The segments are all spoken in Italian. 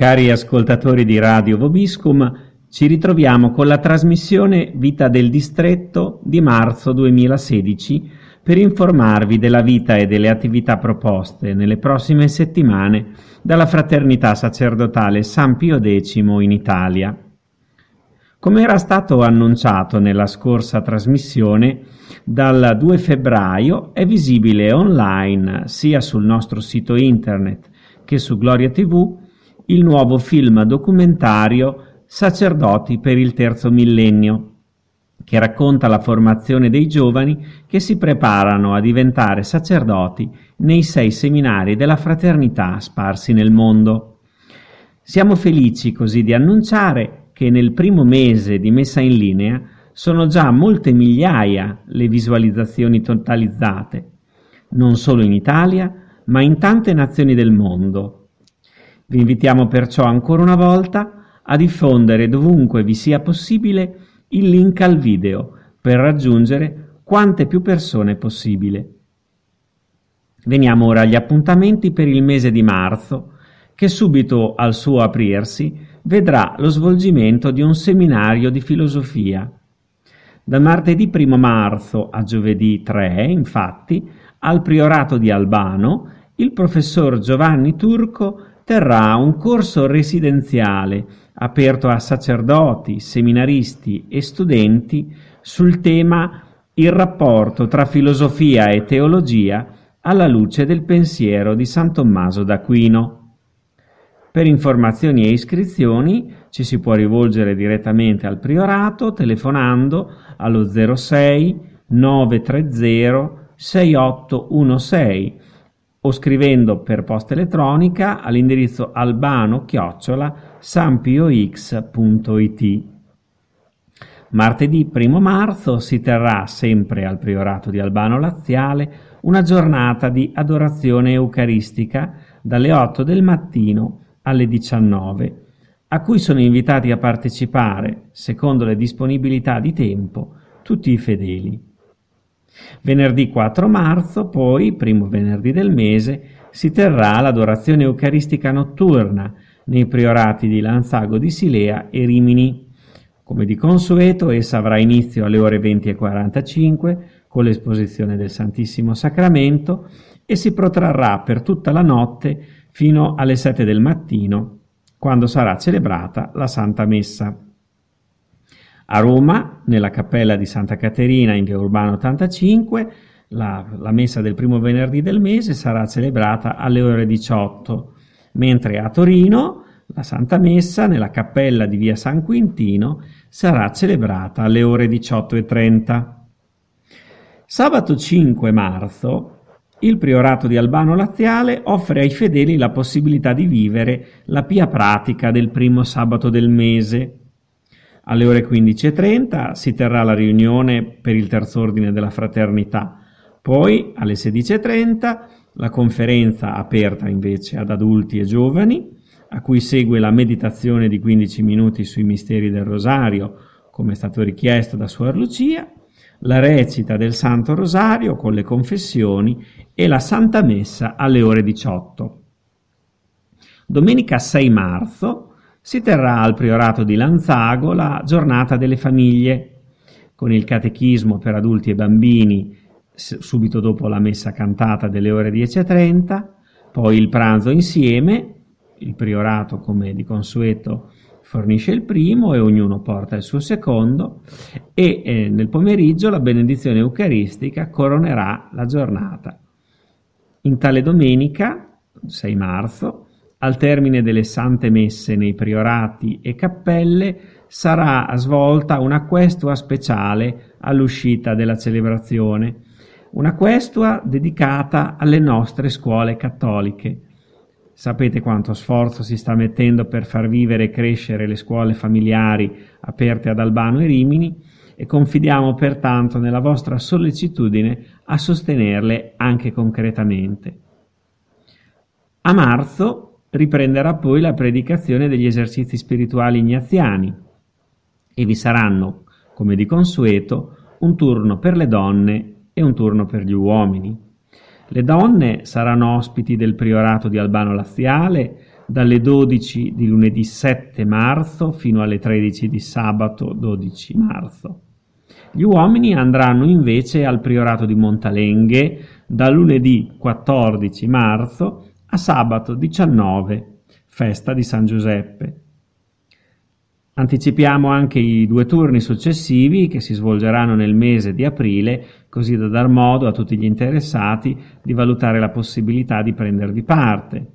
Cari ascoltatori di Radio Vobiscum, ci ritroviamo con la trasmissione Vita del Distretto di marzo 2016 per informarvi della vita e delle attività proposte nelle prossime settimane dalla Fraternità Sacerdotale San Pio X in Italia. Come era stato annunciato nella scorsa trasmissione, dal 2 febbraio è visibile online sia sul nostro sito internet che su Gloria TV il nuovo film documentario Sacerdoti per il terzo millennio, che racconta la formazione dei giovani che si preparano a diventare sacerdoti nei sei seminari della fraternità sparsi nel mondo. Siamo felici così di annunciare che nel primo mese di messa in linea sono già molte migliaia le visualizzazioni totalizzate, non solo in Italia, ma in tante nazioni del mondo. Vi invitiamo perciò ancora una volta a diffondere dovunque vi sia possibile il link al video per raggiungere quante più persone possibile. Veniamo ora agli appuntamenti per il mese di marzo, che subito al suo aprirsi vedrà lo svolgimento di un seminario di filosofia. Da martedì 1 marzo a giovedì 3, infatti, al priorato di Albano, il professor Giovanni Turco terrà un corso residenziale aperto a sacerdoti, seminaristi e studenti sul tema Il rapporto tra filosofia e teologia alla luce del pensiero di San Tommaso d'Aquino. Per informazioni e iscrizioni ci si può rivolgere direttamente al priorato telefonando allo 06 930 6816 o scrivendo per posta elettronica all'indirizzo albano chiocciola sampiox.it. Martedì 1 marzo si terrà sempre al Priorato di Albano Laziale una giornata di adorazione eucaristica dalle 8 del mattino alle 19, a cui sono invitati a partecipare, secondo le disponibilità di tempo, tutti i fedeli. Venerdì 4 marzo, poi, primo venerdì del mese, si terrà l'adorazione eucaristica notturna nei priorati di Lanzago di Silea e Rimini. Come di consueto, essa avrà inizio alle ore 20.45 con l'esposizione del Santissimo Sacramento e si protrarrà per tutta la notte fino alle 7 del mattino, quando sarà celebrata la Santa Messa. A Roma, nella cappella di Santa Caterina in via Urbano 85, la, la, messa del primo venerdì del mese sarà celebrata alle ore 18, mentre a Torino la Santa Messa nella cappella di via San Quintino sarà celebrata alle ore 18.30. Sabato 5 marzo il priorato di Albano Laziale offre ai fedeli la possibilità di vivere la pia pratica del primo sabato del mese alle ore 15.30 si terrà la riunione per il terzo ordine della fraternità, poi alle 16.30 la conferenza aperta invece ad adulti e giovani, a cui segue la meditazione di 15 minuti sui misteri del Rosario, come è stato richiesto da Suor Lucia, la recita del Santo Rosario con le confessioni e la Santa Messa alle ore 18. Domenica 6 marzo si terrà al Priorato di Lanzago la Giornata delle Famiglie, con il catechismo per adulti e bambini subito dopo la messa cantata delle ore 10.30, poi il pranzo insieme, il Priorato come di consueto fornisce il primo e ognuno porta il suo secondo e eh, nel pomeriggio la benedizione eucaristica coronerà la giornata. In tale domenica, 6 marzo, al termine delle sante messe nei priorati e cappelle sarà svolta una questua speciale all'uscita della celebrazione, una questua dedicata alle nostre scuole cattoliche. Sapete quanto sforzo si sta mettendo per far vivere e crescere le scuole familiari aperte ad Albano e Rimini e confidiamo pertanto nella vostra sollecitudine a sostenerle anche concretamente. A marzo riprenderà poi la predicazione degli esercizi spirituali ignaziani e vi saranno, come di consueto, un turno per le donne e un turno per gli uomini. Le donne saranno ospiti del priorato di Albano Laziale dalle 12 di lunedì 7 marzo fino alle 13 di sabato 12 marzo. Gli uomini andranno invece al priorato di Montalenghe da lunedì 14 marzo a sabato 19, festa di San Giuseppe. Anticipiamo anche i due turni successivi che si svolgeranno nel mese di aprile, così da dar modo a tutti gli interessati di valutare la possibilità di prendervi parte.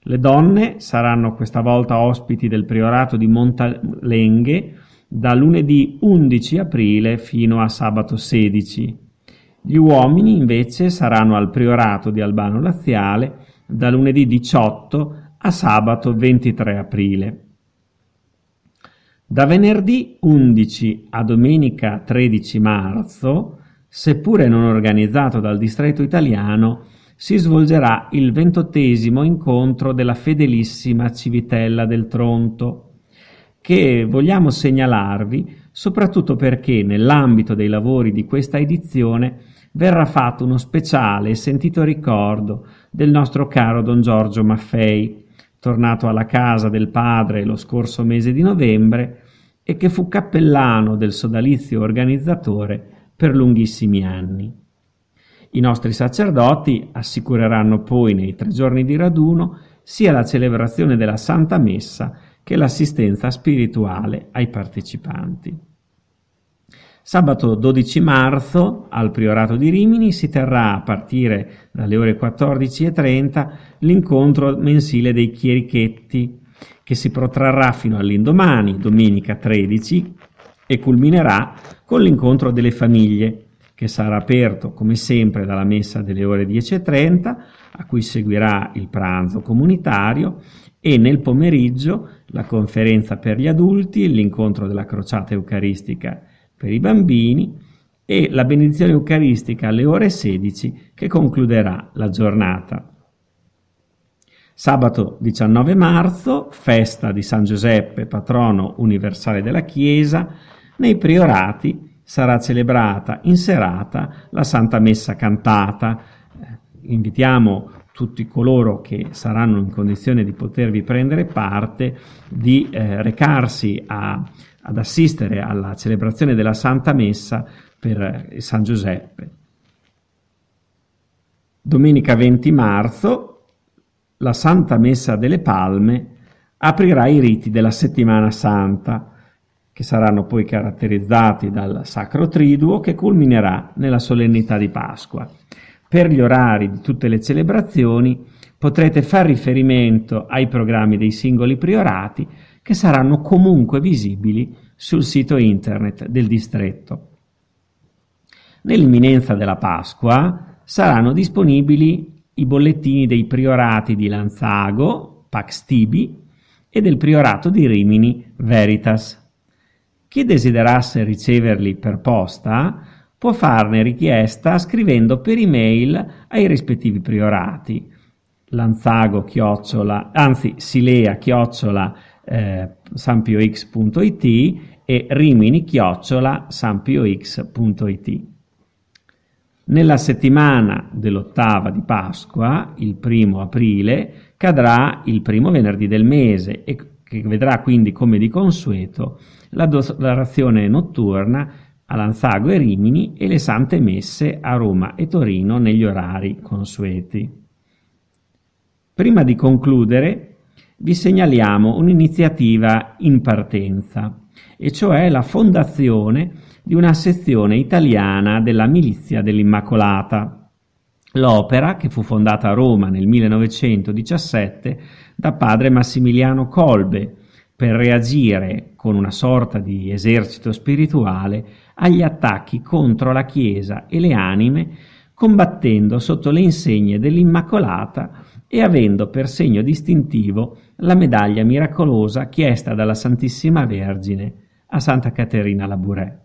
Le donne saranno questa volta ospiti del priorato di Montalenghe da lunedì 11 aprile fino a sabato 16. Gli uomini invece saranno al priorato di Albano Laziale da lunedì 18 a sabato 23 aprile. Da venerdì 11 a domenica 13 marzo, seppure non organizzato dal distretto italiano, si svolgerà il ventottesimo incontro della fedelissima Civitella del Tronto, che vogliamo segnalarvi soprattutto perché nell'ambito dei lavori di questa edizione verrà fatto uno speciale e sentito ricordo del nostro caro Don Giorgio Maffei, tornato alla casa del padre lo scorso mese di novembre e che fu cappellano del sodalizio organizzatore per lunghissimi anni. I nostri sacerdoti assicureranno poi nei tre giorni di raduno sia la celebrazione della Santa Messa che l'assistenza spirituale ai partecipanti. Sabato 12 marzo al Priorato di Rimini si terrà a partire dalle ore 14.30 l'incontro mensile dei chierichetti che si protrarrà fino all'indomani, domenica 13, e culminerà con l'incontro delle famiglie, che sarà aperto come sempre dalla messa delle ore 10.30, a cui seguirà il pranzo comunitario, e nel pomeriggio la conferenza per gli adulti, l'incontro della crociata eucaristica per i bambini e la benedizione eucaristica alle ore 16 che concluderà la giornata. Sabato 19 marzo, festa di San Giuseppe, patrono universale della Chiesa, nei priorati sarà celebrata in serata la Santa Messa cantata. Eh, invitiamo tutti coloro che saranno in condizione di potervi prendere parte di eh, recarsi a, ad assistere alla celebrazione della Santa Messa per eh, San Giuseppe. Domenica 20 marzo la Santa Messa delle Palme aprirà i riti della Settimana Santa, che saranno poi caratterizzati dal Sacro Triduo che culminerà nella solennità di Pasqua. Per gli orari di tutte le celebrazioni potrete far riferimento ai programmi dei singoli priorati che saranno comunque visibili sul sito internet del distretto. Nell'imminenza della Pasqua saranno disponibili i bollettini dei priorati di Lanzago, Pax Tibi, e del priorato di Rimini, Veritas. Chi desiderasse riceverli per posta può farne richiesta scrivendo per email ai rispettivi priorati. Lanzago chiocciola, anzi Silea chiocciola eh, sampiox.it e Rimini chiocciola sampiox.it. Nella settimana dell'ottava di Pasqua, il primo aprile, cadrà il primo venerdì del mese e che vedrà quindi come di consueto l'adorazione notturna a Lanzago e Rimini e le sante messe a Roma e Torino negli orari consueti. Prima di concludere, vi segnaliamo un'iniziativa in partenza, e cioè la fondazione di una sezione italiana della Milizia dell'Immacolata. L'opera, che fu fondata a Roma nel 1917 da padre Massimiliano Kolbe, per reagire con una sorta di esercito spirituale agli attacchi contro la Chiesa e le anime, combattendo sotto le insegne dell'Immacolata e avendo per segno distintivo la medaglia miracolosa chiesta dalla Santissima Vergine a Santa Caterina Labouré.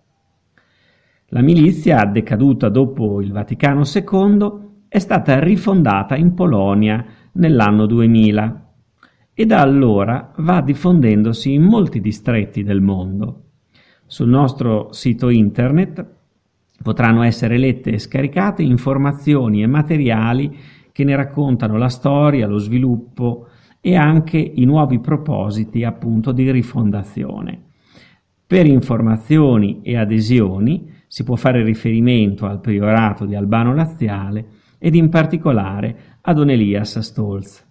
La milizia, decaduta dopo il Vaticano II, è stata rifondata in Polonia nell'anno 2000 e da allora va diffondendosi in molti distretti del mondo. Sul nostro sito internet potranno essere lette e scaricate informazioni e materiali che ne raccontano la storia, lo sviluppo e anche i nuovi propositi appunto di rifondazione. Per informazioni e adesioni si può fare riferimento al priorato di Albano Laziale ed in particolare a Don Stolz.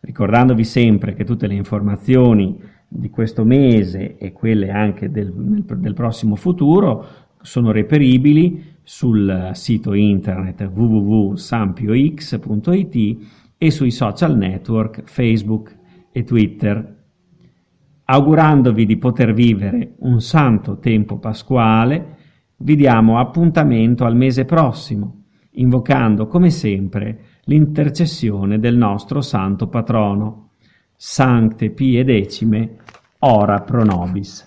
Ricordandovi sempre che tutte le informazioni di questo mese e quelle anche del, del prossimo futuro sono reperibili sul sito internet www.sampiox.it e sui social network Facebook e Twitter. Augurandovi di poter vivere un santo tempo pasquale, vi diamo appuntamento al mese prossimo, invocando come sempre l'intercessione del nostro santo patrono. Sancte Pie Decime, ora pro nobis.